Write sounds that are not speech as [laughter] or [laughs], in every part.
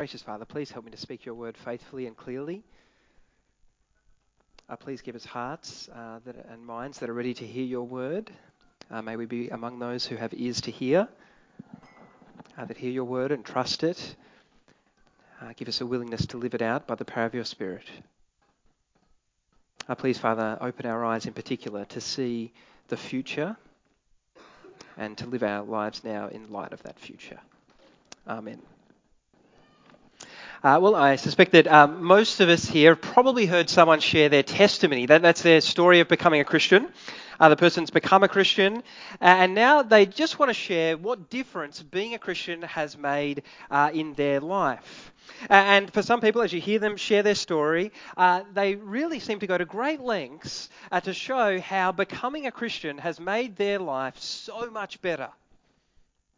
Gracious Father, please help me to speak your word faithfully and clearly. Uh, please give us hearts uh, that, and minds that are ready to hear your word. Uh, may we be among those who have ears to hear, uh, that hear your word and trust it. Uh, give us a willingness to live it out by the power of your Spirit. Uh, please, Father, open our eyes in particular to see the future and to live our lives now in light of that future. Amen. Uh, well, I suspect that um, most of us here have probably heard someone share their testimony. That, that's their story of becoming a Christian. Uh, the person's become a Christian, and now they just want to share what difference being a Christian has made uh, in their life. And for some people, as you hear them share their story, uh, they really seem to go to great lengths uh, to show how becoming a Christian has made their life so much better.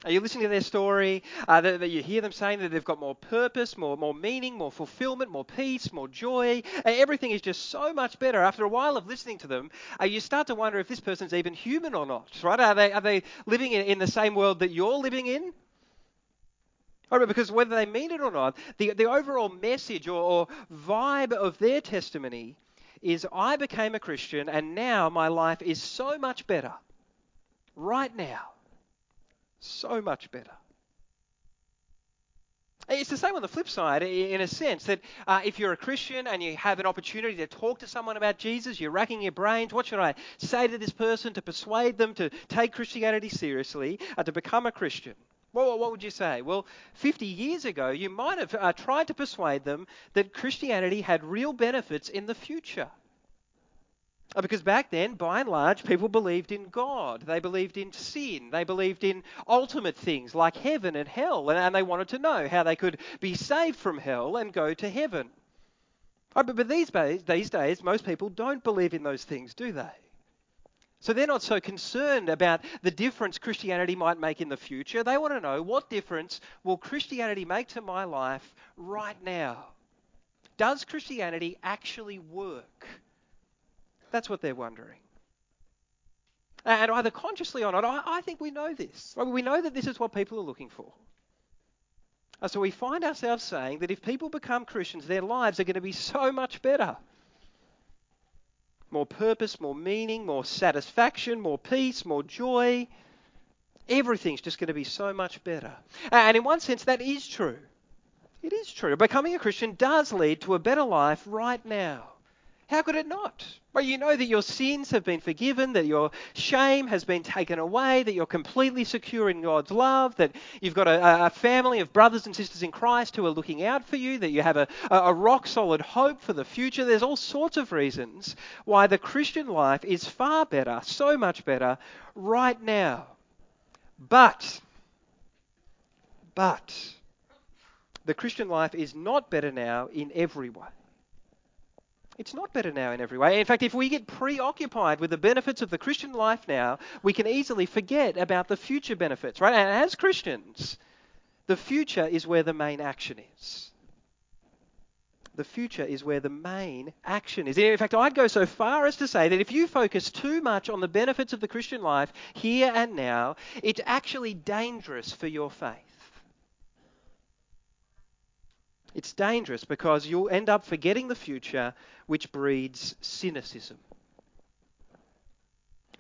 Are you listening to their story? Uh, that, that, you hear them saying that they've got more purpose, more, more meaning, more fulfillment, more peace, more joy. Uh, everything is just so much better. After a while of listening to them, uh, you start to wonder if this person's even human or not, right? Are they, are they living in, in the same world that you're living in? Right, because whether they mean it or not, the, the overall message or, or vibe of their testimony is I became a Christian and now my life is so much better. Right now so much better. It's the same on the flip side, in a sense, that uh, if you're a Christian and you have an opportunity to talk to someone about Jesus, you're racking your brains. What should I say to this person to persuade them to take Christianity seriously, uh, to become a Christian? Well, what would you say? Well, 50 years ago, you might have uh, tried to persuade them that Christianity had real benefits in the future. Uh, because back then, by and large, people believed in God. They believed in sin. They believed in ultimate things like heaven and hell. And, they wanted to know how they could be saved from hell and go to heaven. Oh, but, but these, days, these days, most people don't believe in those things, do they? So they're not so concerned about the difference Christianity might make in the future. They want to know what difference will Christianity make to my life right now? Does Christianity actually work? That's what they're wondering. And either consciously or not, I, think we know this. We know that this is what people are looking for. So we find ourselves saying that if people become Christians, their lives are going to be so much better. More purpose, more meaning, more satisfaction, more peace, more joy. Everything's just going to be so much better. And in one sense, that is true. It is true. Becoming a Christian does lead to a better life right now. How could it not? Well, you know that your sins have been forgiven, that your shame has been taken away, that you're completely secure in God's love, that you've got a, a family of brothers and sisters in Christ who are looking out for you, that you have a, a rock solid hope for the future. There's all sorts of reasons why the Christian life is far better, so much better, right now. But, but, the Christian life is not better now in every way. It's not better now in every way. In fact, if we get preoccupied with the benefits of the Christian life now, we can easily forget about the future benefits, right? And as Christians, the future is where the main action is. The future is where the main action is. In fact, I'd go so far as to say that if you focus too much on the benefits of the Christian life here and now, it's actually dangerous for your faith. It's dangerous because you'll end up forgetting the future, which breeds cynicism.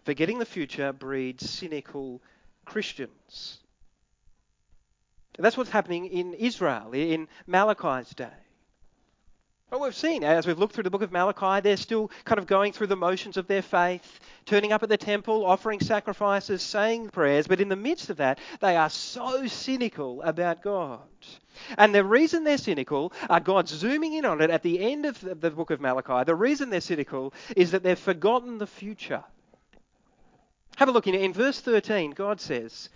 Forgetting the future breeds cynical Christians. And that's what's happening in Israel in Malachi's day. What we've seen as we've looked through the book of Malachi, they're still kind of going through the motions of their faith, turning up at the temple, offering sacrifices, saying prayers, but in the midst of that, they are so cynical about God. And the reason they're cynical, uh, God's zooming in on it at the end of the, the book of Malachi, the reason they're cynical is that they've forgotten the future. Have a look in, in verse 13, God says,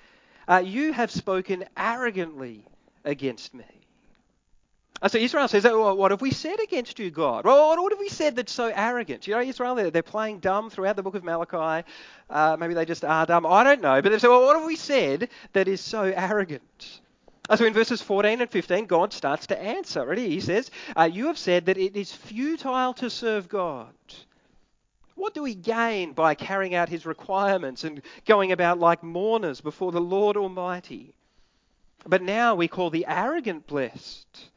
uh, You have spoken arrogantly against me. So Israel says, well, what have we said against you, God? Well, what have we said that's so arrogant? You know, Israel, they're, they're playing dumb throughout the book of Malachi. Uh, maybe they just are dumb. I don't know. But they say, well, what have we said that is so arrogant? So in verses 14 and 15, God starts to answer. Ready? He says, uh, You have said that it is futile to serve God. What do we gain by carrying out his requirements and going about like mourners before the Lord Almighty? But now we call the arrogant blessed.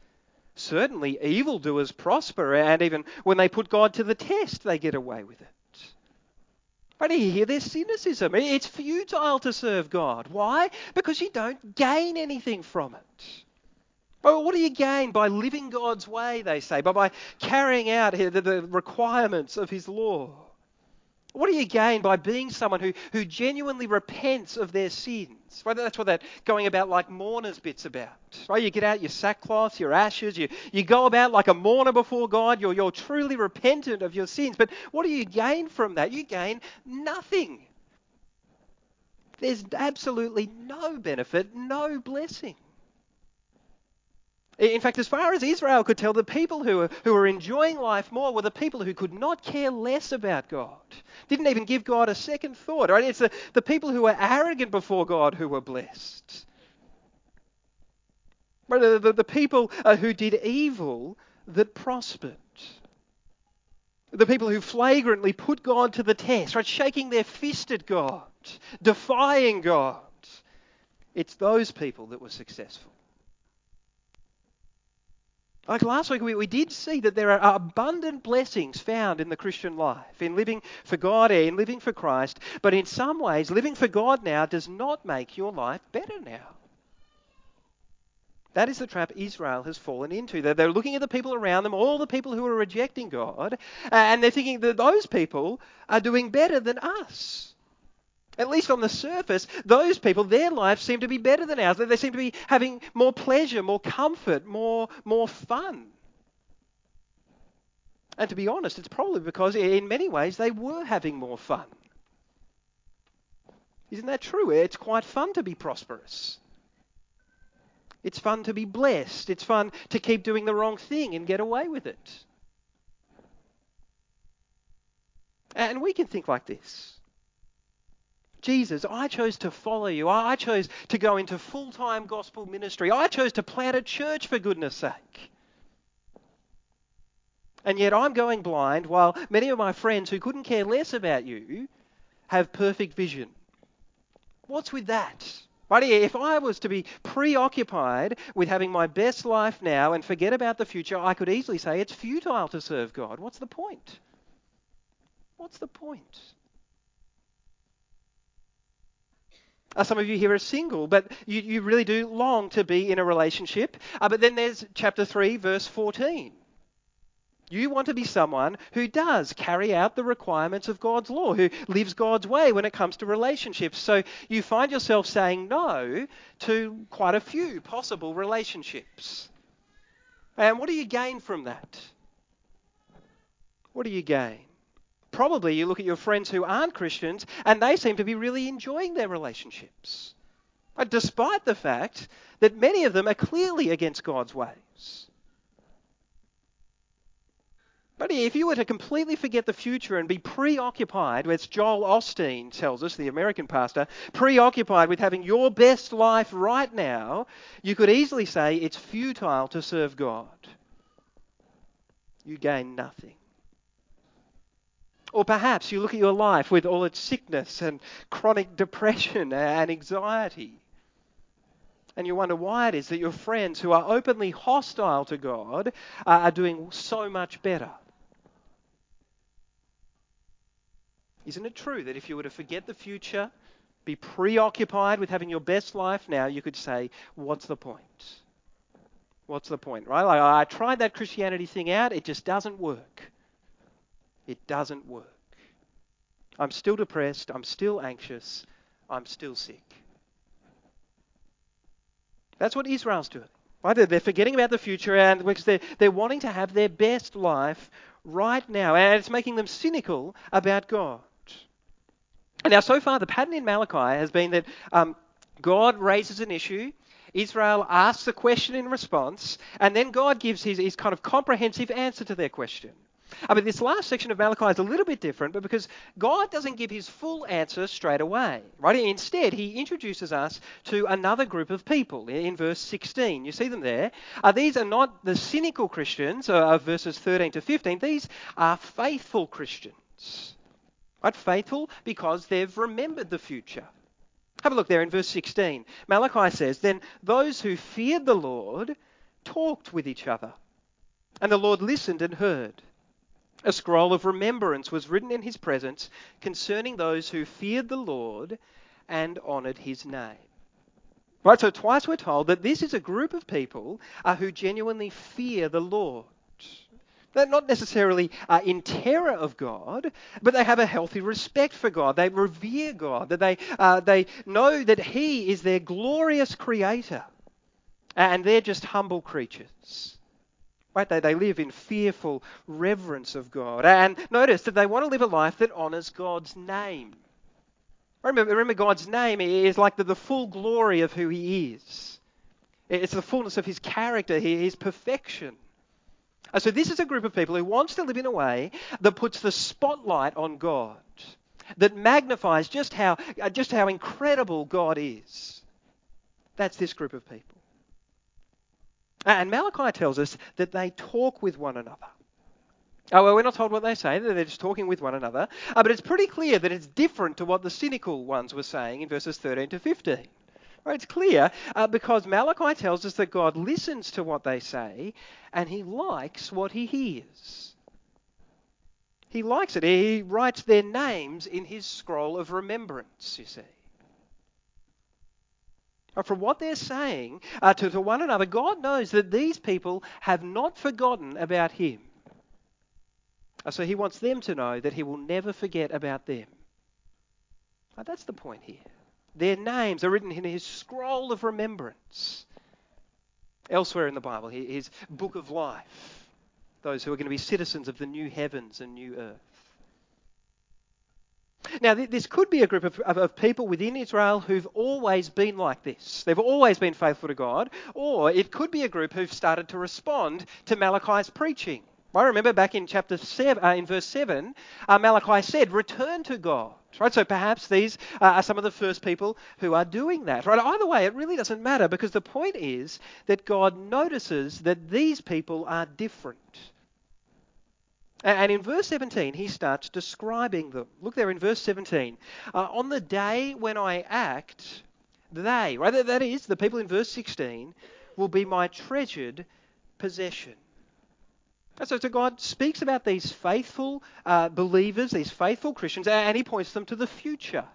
Certainly evildoers prosper, and even when they put God to the test, they get away with it. But here, there's cynicism. It's futile to serve God. Why? Because you don't gain anything from it. But what do you gain by living God's way, they say, by, by carrying out the requirements of His law? What do you gain by being someone who, who genuinely repents of their sins? Right? That's what that going about like mourners bit's about. Right? You get out your sackcloth, your ashes, you, you go about like a mourner before God, you're, you're truly repentant of your sins. But what do you gain from that? You gain nothing. There's absolutely no benefit, no blessing. In fact, as far as Israel could tell, the people who were, who were enjoying life more were the people who could not care less about God, didn't even give God a second thought. Right? It's the, the people who were arrogant before God who were blessed. Right? The, the, the people uh, who did evil that prospered. The people who flagrantly put God to the test, right? shaking their fist at God, defying God. It's those people that were successful. Like last week, we, we did see that there are abundant blessings found in the Christian life, in living for God, in living for Christ. But in some ways, living for God now does not make your life better now. That is the trap Israel has fallen into. They're, they're looking at the people around them, all the people who are rejecting God, and they're thinking that those people are doing better than us at least on the surface, those people, their lives seem to be better than ours. They seem to be having more pleasure, more comfort, more, more fun. And to be honest, it's probably because in many ways they were having more fun. Isn't that true? It's quite fun to be prosperous. It's fun to be blessed. It's fun to keep doing the wrong thing and get away with it. And we can think like this. Jesus, I chose to follow you. I chose to go into full time gospel ministry. I chose to plant a church for goodness sake. And yet I'm going blind while many of my friends who couldn't care less about you have perfect vision. What's with that? Right here, if I was to be preoccupied with having my best life now and forget about the future, I could easily say it's futile to serve God. What's the point? What's the point? Uh, some of you here are single, but you, you really do long to be in a relationship. Uh, but then there's chapter 3, verse 14. You want to be someone who does carry out the requirements of God's law, who lives God's way when it comes to relationships. So you find yourself saying no to quite a few possible relationships. And what do you gain from that? What do you gain? Probably you look at your friends who aren't Christians and they seem to be really enjoying their relationships, despite the fact that many of them are clearly against God's ways. But if you were to completely forget the future and be preoccupied, as Joel Osteen tells us, the American pastor, preoccupied with having your best life right now, you could easily say it's futile to serve God. You gain nothing. Or perhaps you look at your life with all its sickness and chronic depression and anxiety. And you wonder why it is that your friends who are openly hostile to God are doing so much better. Isn't it true that if you were to forget the future, be preoccupied with having your best life now, you could say, What's the point? What's the point, right? Like, I tried that Christianity thing out, it just doesn't work. It doesn't work. I'm still depressed. I'm still anxious. I'm still sick. That's what Israel's doing. Right? They're forgetting about the future and because they're, they're wanting to have their best life right now. And it's making them cynical about God. Now, so far, the pattern in Malachi has been that um, God raises an issue, Israel asks a question in response, and then God gives his, his kind of comprehensive answer to their question. I mean, this last section of Malachi is a little bit different, but because God doesn't give his full answer straight away, right? Instead, he introduces us to another group of people in verse 16. You see them there. Uh, these are not the cynical Christians of verses 13 to 15. These are faithful Christians, right? Faithful because they've remembered the future. Have a look there in verse 16. Malachi says, Then those who feared the Lord talked with each other And the Lord listened and heard. A scroll of remembrance was written in his presence concerning those who feared the Lord and honoured his name. Right, so twice we're told that this is a group of people uh, who genuinely fear the Lord. They're not necessarily uh, in terror of God, but they have a healthy respect for God. They revere God. That they, uh, they know that He is their glorious creator. And they're just humble creatures. Right? They, they live in fearful reverence of God. And notice that they want to live a life that honours God's name. Remember, remember, God's name is like the, the full glory of who He is. It's the fullness of His character, His perfection. And so this is a group of people who wants to live in a way that puts the spotlight on God, that magnifies just how, just how incredible God is. That's this group of people. And Malachi tells us that they talk with one another. Oh, well, we're not told what they say. They're just talking with one another. Uh, but it's pretty clear that it's different to what the cynical ones were saying in verses 13 to 15. Right, it's clear uh, because Malachi tells us that God listens to what they say and he likes what he hears. He likes it. He writes their names in his scroll of remembrance, you see. From what they're saying uh, to, to one another, God knows that these people have not forgotten about him. Uh, so he wants them to know that he will never forget about them. Uh, that's the point here. Their names are written in his scroll of remembrance. Elsewhere in the Bible, his book of life. Those who are going to be citizens of the new heavens and new earth. Now, this could be a group of, of, of, people within Israel who've always been like this. They've always been faithful to God. Or it could be a group who've started to respond to Malachi's preaching. I remember back in chapter seven, uh, in verse seven, uh, Malachi said, "Return to God." Right. So perhaps these uh, are some of the first people who are doing that. Right. Either way, it really doesn't matter because the point is that God notices that these people are different. And in verse 17, he starts describing them. Look there in verse 17. Uh, on the day when I act, they, right, that is, the people in verse 16, will be my treasured possession. So, so God speaks about these faithful uh, believers, these faithful Christians, and he points them to the future,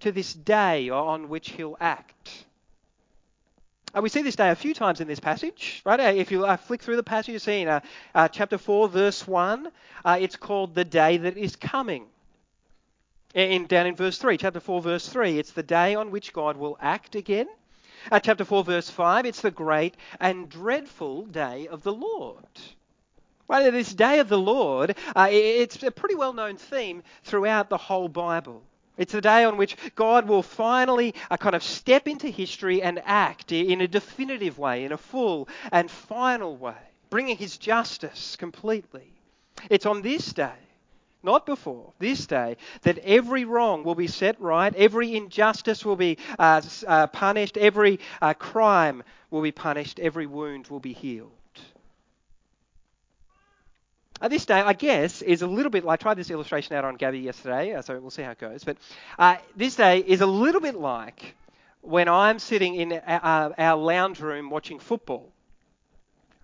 to this day on which he'll act. We see this day a few times in this passage, right? Uh, if you uh, flick through the passage, you see in uh, uh, chapter 4, verse 1, uh, it's called the day that is coming. In, down in verse 3, chapter 4, verse 3, it's the day on which God will act again. Chapter 4, verse 5, it's the great and dreadful day of the Lord. Right, this day of the Lord, it's a pretty well known theme throughout the whole Bible. It's the day on which God will finally uh, kind of step into history and act in a definitive way, in a full and final way, bringing his justice completely. It's on this day not before, this day, that every wrong will be set right, every injustice will be uh, uh, punished, every uh, crime will be punished, every wound will be healed. Uh, this day, I guess, is a little bit. like I tried this illustration out on Gabby yesterday, uh, so we'll see how it goes. But uh, this day is a little bit like when I'm sitting in our, our lounge room watching football.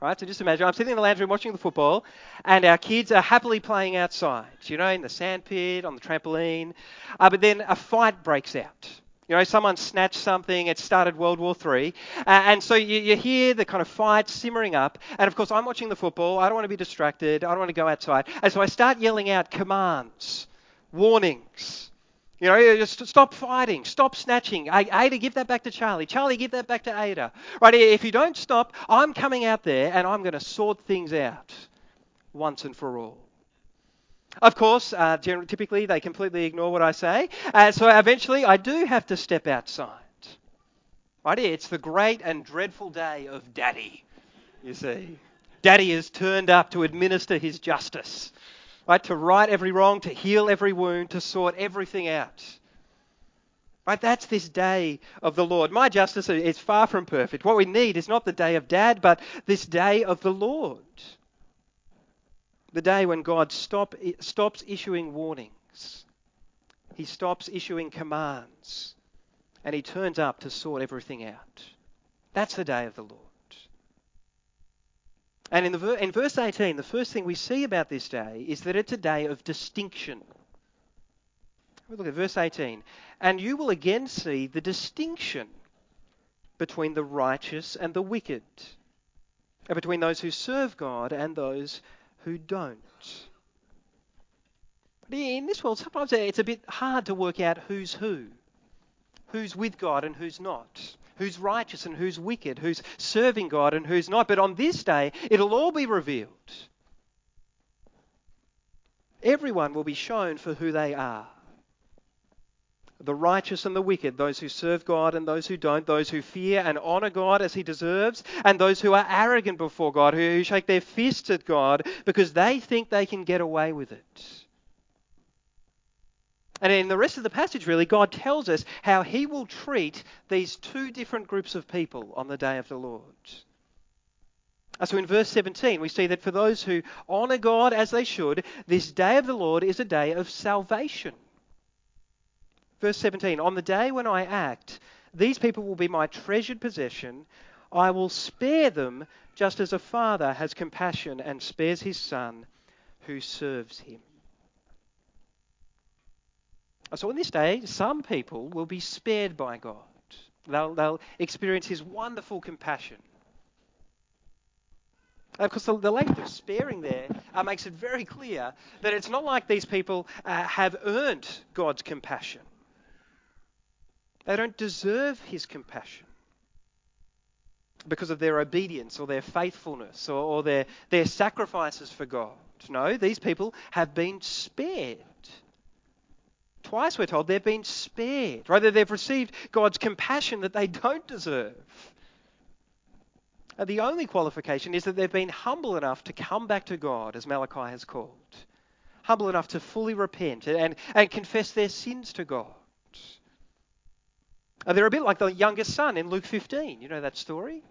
Right, so just imagine I'm sitting in the lounge room watching the football, and our kids are happily playing outside, you know, in the sandpit, on the trampoline. Uh, but then a fight breaks out. You know, someone snatched something, it started World War III. Uh, and so you, you, hear the kind of fight simmering up. And of course, I'm watching the football. I don't want to be distracted. I don't want to go outside. And so I start yelling out commands, warnings. You know, just stop fighting, stop snatching. Ada, give that back to Charlie. Charlie, give that back to Ada. Right? If you don't stop, I'm coming out there and I'm going to sort things out once and for all. Of course, uh, generally, typically they completely ignore what I say, uh, so eventually I do have to step outside. Right? It's the great and dreadful day of Daddy. You see, Daddy has turned up to administer his justice right? To right every wrong, to heal every wound, to sort everything out. Right? That's this day of the Lord. My justice is far from perfect. What we need is not the day of dad, but this day of the Lord. The day when God stop, stops issuing warnings, He stops issuing commands, and He turns up to sort everything out. That's the day of the Lord. And in, the, in verse 18, the first thing we see about this day is that it's a day of distinction. We Look at verse 18. And you will again see the distinction between the righteous and the wicked, and between those who serve God and those who don't. But In this world, sometimes it's a bit hard to work out who's who, who's with God and who's not, who's righteous and who's wicked, who's serving God and who's not. But on this day, it'll all be revealed. Everyone will be shown for who they are the righteous and the wicked, those who serve God and those who don't, those who fear and honor God as he deserves, and those who are arrogant before God, who shake their fists at God because they think they can get away with it. And in the rest of the passage, really, God tells us how he will treat these two different groups of people on the day of the Lord. Uh, so in verse 17, we see that for those who honor God as they should, this day of the Lord is a day of salvation. Verse 17 On the day when I act, these people will be my treasured possession. I will spare them just as a father has compassion and spares his son who serves him. So on this day, some people will be spared by God. They'll, they'll experience his wonderful compassion. Of course, the, the of sparing there uh, makes it very clear that it's not like these people uh, have earned God's compassion. They don't deserve his compassion because of their obedience or their faithfulness or, or their, their sacrifices for God. No, these people have been spared. Twice we're told they've been spared. Rather, they've received God's compassion that they [laughs] don't deserve. And the only qualification is that they've been humble enough to come back to God, as Malachi has called. Humble enough to fully repent and, and confess their sins to God. Uh, they're a bit like the youngest son in Luke 15. You know that story?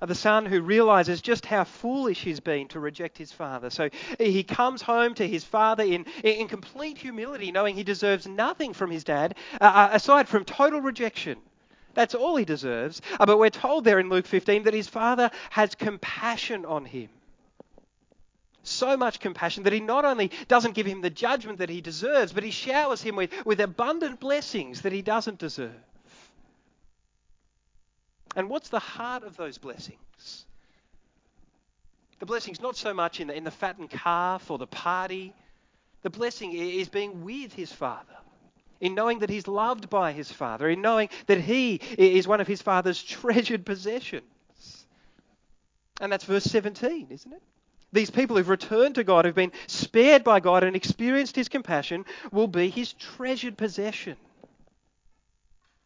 Uh, the son who realizes just how foolish he's been to reject his father. So he comes home to his father in, in complete humility, knowing he deserves nothing from his dad uh, uh aside from total rejection. That's all he deserves. Uh, but we're told there in Luke 15 that his father has compassion on him. So much compassion that he not only doesn't give him the judgment that he deserves, but he showers him with, with abundant blessings that he doesn't deserve. And what's the heart of those blessings? The blessing's not so much in the, in the fattened calf or the party. The blessing is being with his father, in knowing that he's loved by his father, in knowing that he is one of his father's [laughs] treasured possessions. And that's verse 17, isn't it? These people who've returned to God, who've been spared by God and experienced his compassion, will be his treasured possession.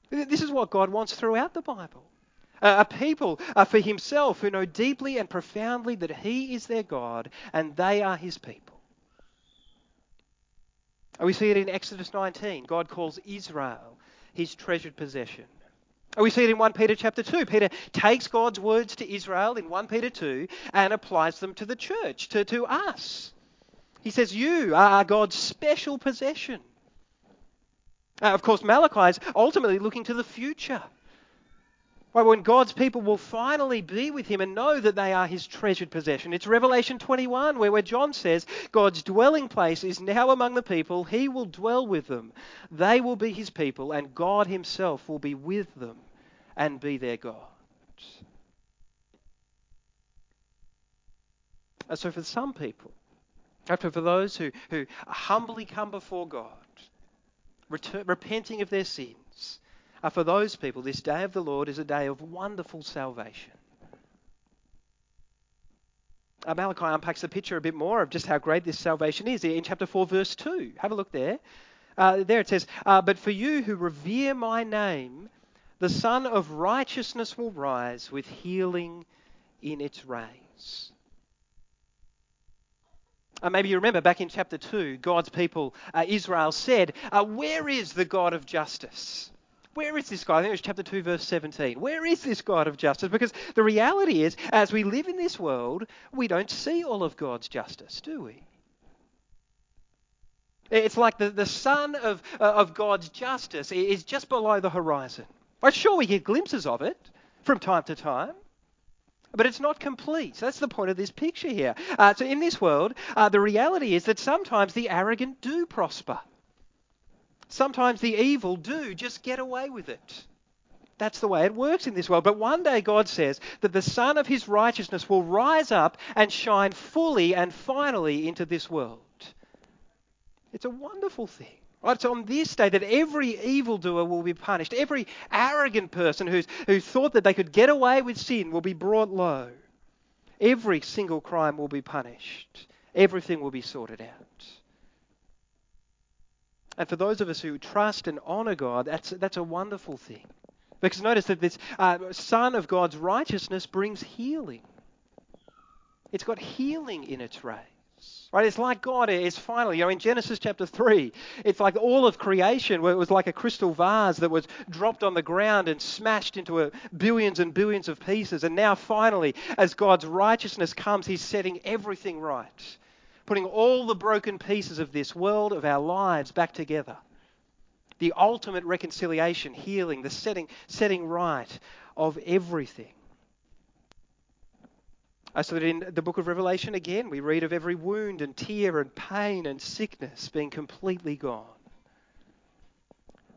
This is what God wants throughout the Bible a people for himself who know deeply and profoundly that he is their God and they are his people. We see it in Exodus 19. God calls Israel his treasured possession. We see it in 1 Peter chapter 2. Peter takes God's words to Israel in 1 Peter 2 and applies them to the church, to, to us. He says, You are God's special possession. Uh, of course, Malachi is ultimately looking to the future. Right, when God's people will finally be with him and know that they are his treasured possession. It's Revelation 21 where, where John says, God's dwelling place is now among the people. He will dwell with them. They will be his people, and God himself will be with them and be their God. And so for some people, after for those who, who humbly come before God, repenting of their sins, uh, for those people, this day of the Lord is a day of wonderful salvation. Uh, Malachi unpacks the picture a bit more of just how great this salvation is in chapter 4, verse 2. Have a look there. Uh, there it says, uh, But for you who revere my name, the Sun of Righteousness will rise with healing in its rays. Uh, maybe you remember back in chapter 2, God's people, uh, Israel, said, uh, Where is the God of justice? Where is this God? I think it was chapter 2, verse 17. Where is this God of justice? Because the reality is, as we live in this world, we don't see all of God's justice, do we? It's like the, the sun of, uh, of God's justice is just below the horizon. Well, sure, we get glimpses of it from time to time. But it's not complete. So that's the point of this picture here. Uh, so, in this world, uh, the reality is that sometimes the arrogant do prosper. Sometimes the evil do just get away with it. That's the way it works in this world. But one day God says that the Sun of His righteousness will rise up and shine fully and finally into this world. It's a wonderful thing. It's on this day that every evildoer will be punished. Every arrogant person who's, who thought that they could get away with sin will be brought low. Every single crime will be punished. Everything will be sorted out. And for those of us who trust and honour God, that's, that's a wonderful thing. Because notice that this uh, Sun of God's righteousness brings healing. It's got healing in its rays. Right? It's like God is finally, you know, in Genesis chapter 3, it's like all of creation where it was like a crystal vase that was dropped on the ground and smashed into a, billions and billions of pieces. And now finally, as God's righteousness comes, He's setting everything right, putting all the broken pieces of this world, of our lives, back together the ultimate reconciliation, healing, the setting, setting right of everything. So that in the book of Revelation, again, we read of every wound and tear and pain and sickness being completely gone.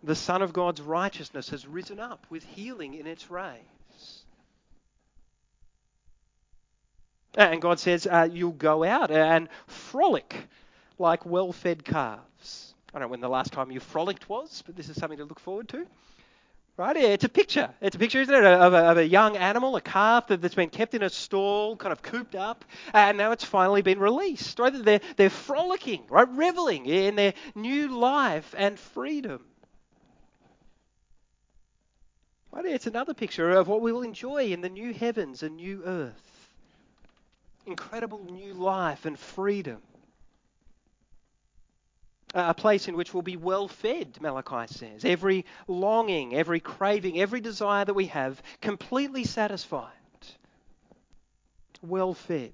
The Sun of God's righteousness has risen up with healing in its rays. And God says, uh, You'll go out and frolic like well fed calves. I don't know when the last time you frolicked was, but this is something to look forward to. Right? It's a picture. It's a picture, isn't it, of a, of a young animal, a calf that's been kept in a stall, kind of cooped up, and now it's finally been released. Right? They're, they're frolicking, right? Reveling in their new life and freedom. Right? Here, it's another picture of what we will enjoy in the new heavens and new earth. Incredible new life and freedom a place in which we'll be well fed, Malachi says. Every longing, every craving, every desire that we have completely satisfied, well fed.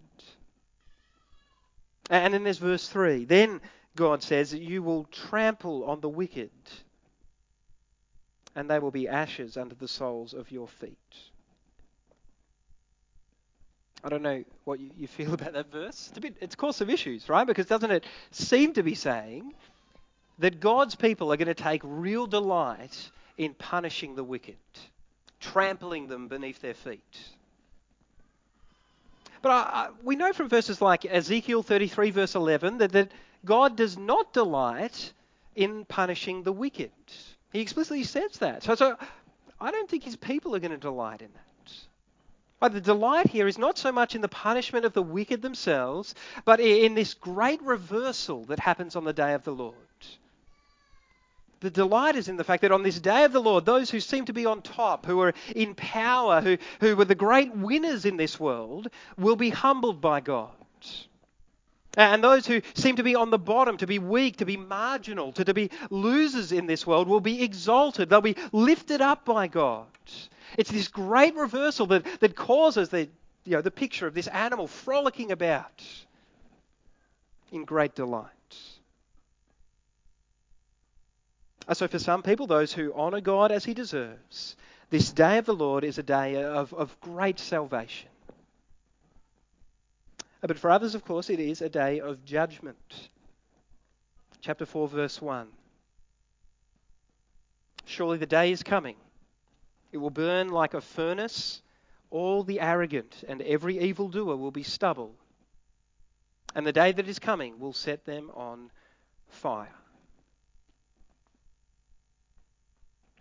And then there's verse 3. Then God says you will trample on the wicked, and they will be ashes under the soles of your feet. I don't know what you, you feel [laughs] about that verse. It's a bit, it's caused some issues, right? Because doesn't it seem to be saying that God's people are going to take real delight in punishing the wicked, trampling them beneath their feet? But I, I, we know from verses like Ezekiel 33, verse 11, that, that God does not delight in punishing the wicked. He explicitly says that. So, so I don't think his people are going to delight in that. But the delight here is not so much in the punishment of the wicked themselves, but in this great reversal that happens on the day of the Lord. The delight is in the fact that on this day of the Lord, those who seem to be on top, who are in power, who, who were the great winners in this world, will be humbled by God. And those who seem to be on the bottom, to be weak, to be marginal, to, to be losers in this world, will be exalted. They'll be lifted up by God. It's this great reversal that, that causes the, you know, the picture of this animal frolicking about in great delight. Uh, so, for some people, those who honour God as He deserves, this day of the Lord is a day of, of great salvation. Uh, but for others, of course, it is a day of judgment. Chapter 4, verse 1. Surely the day is coming it will burn like a furnace. All the arrogant and every evildoer will be stubble. And the day that is coming will set them on fire.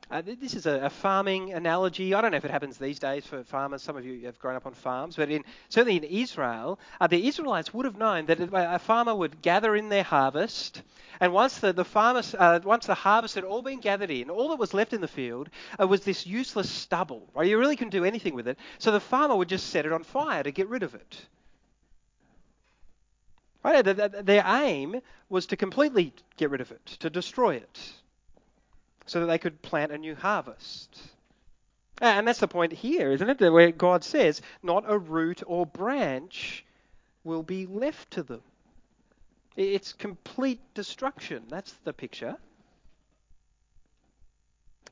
Uh, this is a, a, farming analogy. I don't know if it happens these days for farmers. Some of you have grown up on farms, but in, certainly in Israel, uh, the Israelites would have known that a farmer would gather in their harvest, and once the, the farmers, uh, once the harvest had all been gathered in, all that was left in the field uh, was this useless stubble. Right? You really couldn't do anything with it, so the farmer would just set it on fire to get rid of it. Right? Their aim was to completely get rid of it, to destroy it so that they could plant a new harvest. And that's the point here, isn't it? Where God says, not a root or branch will be left to them. It's complete destruction. That's the picture.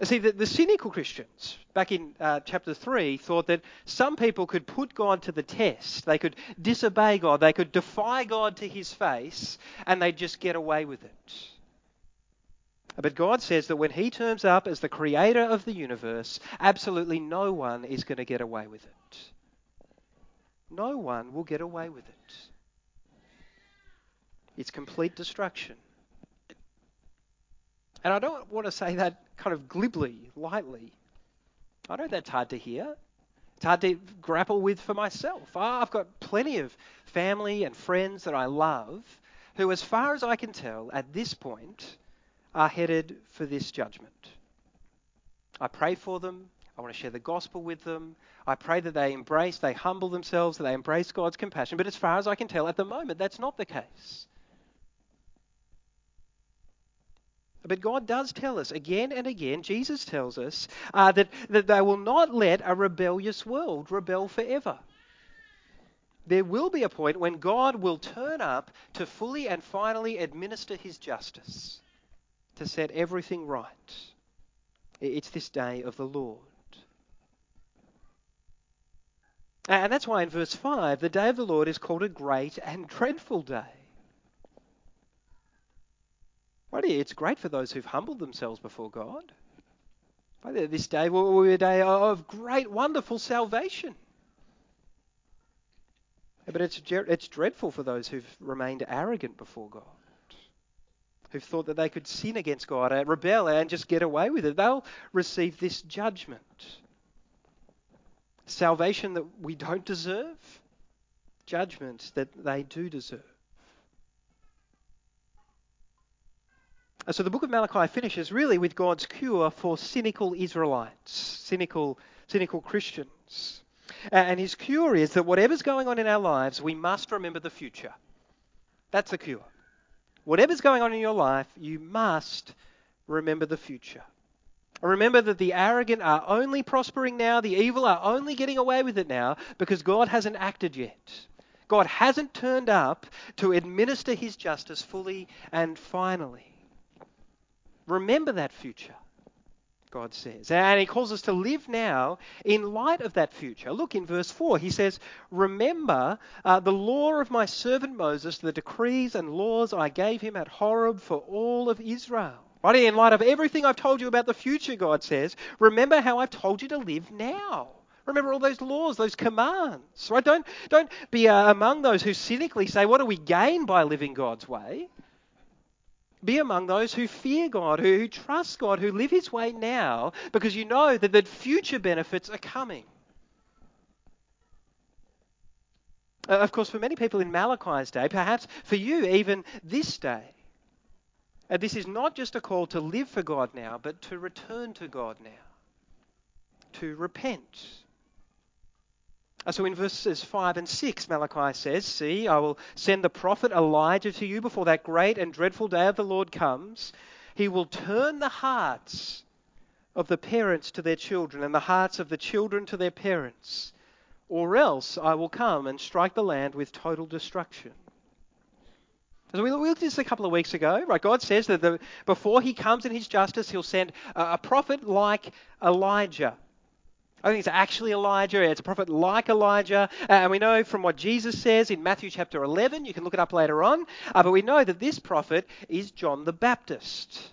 See, the, the cynical Christians back in uh, chapter 3 thought that some people could put God to the test. They could disobey God. They could defy God to his face, and they'd just get away with it. But God says that when he turns up as the creator of the universe, absolutely no one is going to get away with it. No one will get away with it. It's complete destruction. And I don't want to say that kind of glibly, lightly. I know that's hard to hear. It's hard to grapple with for myself. Ah, I've got plenty of family and friends that I love who, as far as I can tell, at this point, are headed for this judgment. I pray for them. I want to share the gospel with them. I pray that they embrace, they humble themselves, that they embrace God's compassion. But as far as I can tell, at the moment, that's not the case. But God does tell us again and again, Jesus tells us, uh, that, that they will not let a rebellious world rebel forever. There will be a point when God will turn up to fully and finally administer his justice, to set everything right. It's this day of the Lord. And that's why in verse 5, the day of the Lord is called a great and dreadful day. Right? It's great for those who've humbled themselves before God. This day will be a day of great, wonderful salvation. But it's, it's dreadful for those who've remained arrogant before God, who've thought that they could sin against God, and rebel, and just get away with it. They'll receive this judgment. Salvation that we don't deserve, judgment that they do deserve. So the book of Malachi finishes really with God's cure for cynical Israelites, cynical, cynical Christians. And his cure is that whatever's going on in our lives, we must remember the future. That's the cure. Whatever's going on in your life, you must remember the future. Remember that the arrogant are only prospering now, the evil are only getting away with it now because God hasn't acted yet. God hasn't turned up to administer his justice fully and finally. Remember that future, God says. And He calls us to live now in light of that future. Look in verse 4. He says, Remember uh, the law of my servant Moses, the decrees and laws I gave him at Horeb for all of Israel. Right, in light of everything I've told you about the future, God says, remember how I've told you to live now. Remember all those laws, those commands. Right? Don't, don't be uh, among those who cynically say, What do we gain by living God's way? Be among those who fear God, who, who trust God, who live His way now, because you know that the future benefits are coming. Uh, of course, for many people in Malachi's day, perhaps for you even this day, uh, this is not just a call to live for God now, but to return to God now, to repent, Uh, so in verses 5 and 6, Malachi says, See, I will send the prophet Elijah to you before that great and dreadful day of the Lord comes. He will turn the hearts of the parents to their children and the hearts of the children to their parents, or else I will come and strike the land with total destruction. As we looked at this a couple of weeks ago, right? God says that the, before He comes in His justice, He'll send a, a prophet like Elijah I think it's actually Elijah. It's a prophet like Elijah. Uh, and we know from what Jesus says in Matthew chapter 11, you can look it up later on, uh, but we know that this prophet is John the Baptist.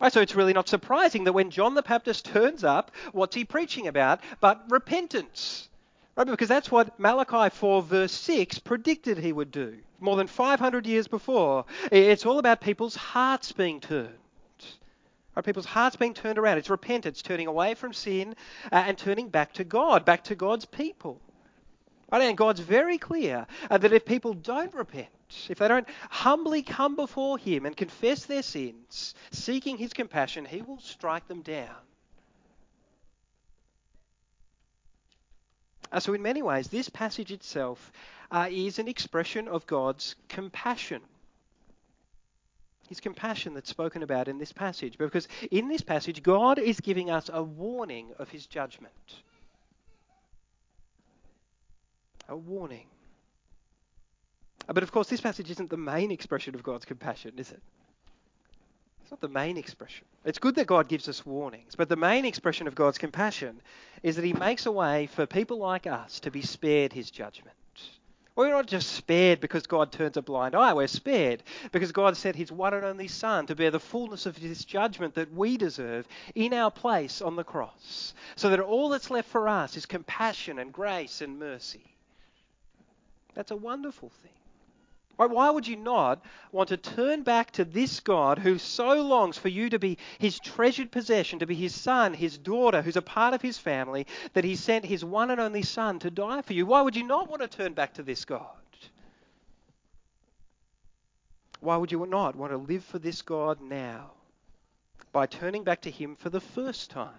Right, so it's really not surprising that when John the Baptist turns up, what's he preaching about? But repentance. Right, because that's what Malachi 4 verse 6 predicted he would do more than 500 years before. It's all about people's hearts being turned. Are people's hearts being turned around? It's repentance, turning away from sin uh, and turning back to God, back to God's people. Right? And God's very clear uh, that if people don't repent, if they don't humbly come before Him and confess their sins, seeking His compassion, He will strike them down. Uh, so, in many ways, this passage itself uh, is an expression of God's compassion his compassion that's spoken about in this passage. Because in this passage, God is giving us a warning of his judgment. A warning. But of course, this passage isn't the main expression of God's compassion, is it? It's not the main expression. It's good that God gives us warnings, but the main expression of God's compassion is that He makes a way for people like us to be spared His judgment. We're not just spared because God turns a blind eye. We're spared because God sent His one and only Son to bear the fullness of His judgment that we deserve in our place on the cross. So that all that's left for us is compassion and grace and mercy. That's a wonderful thing. Why would you not want to turn back to this God who so longs for you to be his treasured possession, to be his son, his daughter, who's a part of his family, that he sent his one and only son to die for you? Why would you not want to turn back to this God? Why would you not want to live for this God now by turning back to him for the first time?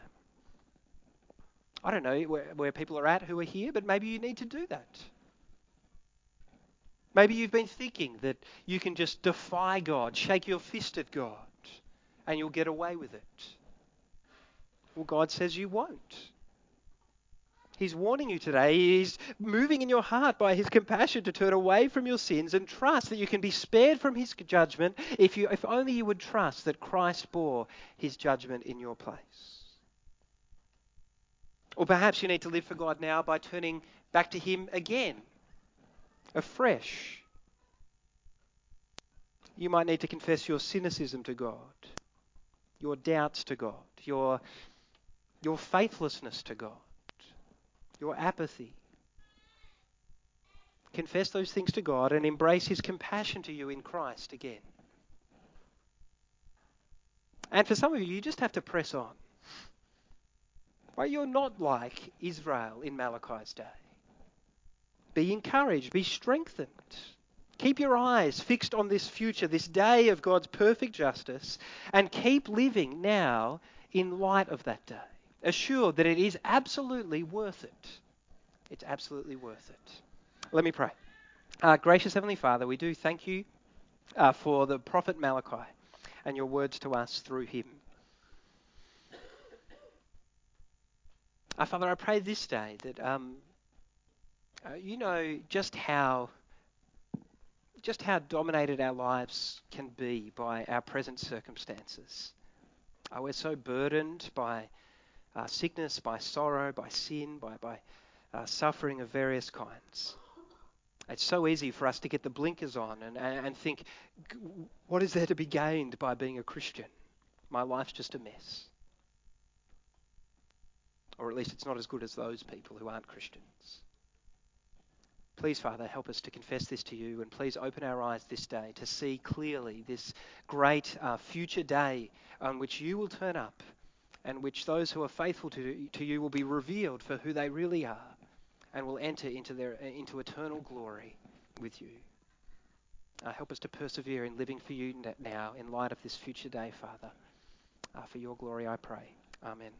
I don't know where, where people are at who are here, but maybe you need to do that. Maybe you've been thinking that you can just defy God, shake your fist at God, and you'll get away with it. Well, God says you won't. He's warning you today. He's moving in your heart by his compassion to turn away from your sins and trust that you can be spared from his judgment if, you, if only you would trust that Christ bore his judgment in your place. Or perhaps you need to live for God now by turning back to him again afresh. You might need to confess your cynicism to God, your doubts to God, your, your faithlessness to God, your apathy. Confess those things to God and embrace His compassion to you in Christ again. And for some of you, you just have to press on. Right? You're not like Israel in Malachi's day. Be encouraged, be strengthened. Keep your eyes fixed on this future, this day of God's perfect justice, and keep living now in light of that day. Assured that it is absolutely worth it. It's absolutely worth it. Let me pray. Uh, gracious Heavenly Father, we do thank you uh, for the prophet Malachi and your words to us through him. Uh, Father, I pray this day that um, uh, you know just how just how dominated our lives can be by our present circumstances. Uh, we're so burdened by uh, sickness, by sorrow, by sin, by, by uh, suffering of various kinds. It's so easy for us to get the blinkers on and, and, and think, what is there to be gained by being a Christian? My life's just a mess. Or at least it's not as good as those people who aren't Christians. Please, Father, help us to confess this to you, and please open our eyes this day to see clearly this great uh, future day on which you will turn up and which those who are faithful to, to you will be revealed for who they really are and will enter into, their, into eternal glory with you. Uh, help us to persevere in living for you now in light of this future day, Father. Uh, for your glory, I pray. Amen.